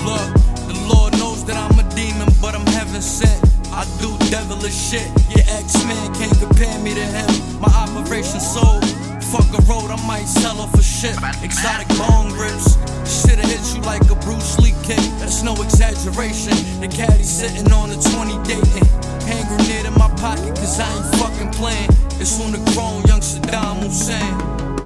The Lord knows that I'm a demon, but I'm heaven sent. I do devilish shit. Your X-Men can't compare me to him. My operation sold. Fuck a road, I might sell her for shit. Exotic long grips, Shit'll hit you like a Bruce Lee kick. That's no exaggeration. The caddy sitting on a 20 dating. Hand grenade in my pocket, cause I ain't fucking playing. It's on the grown young Saddam Hussein.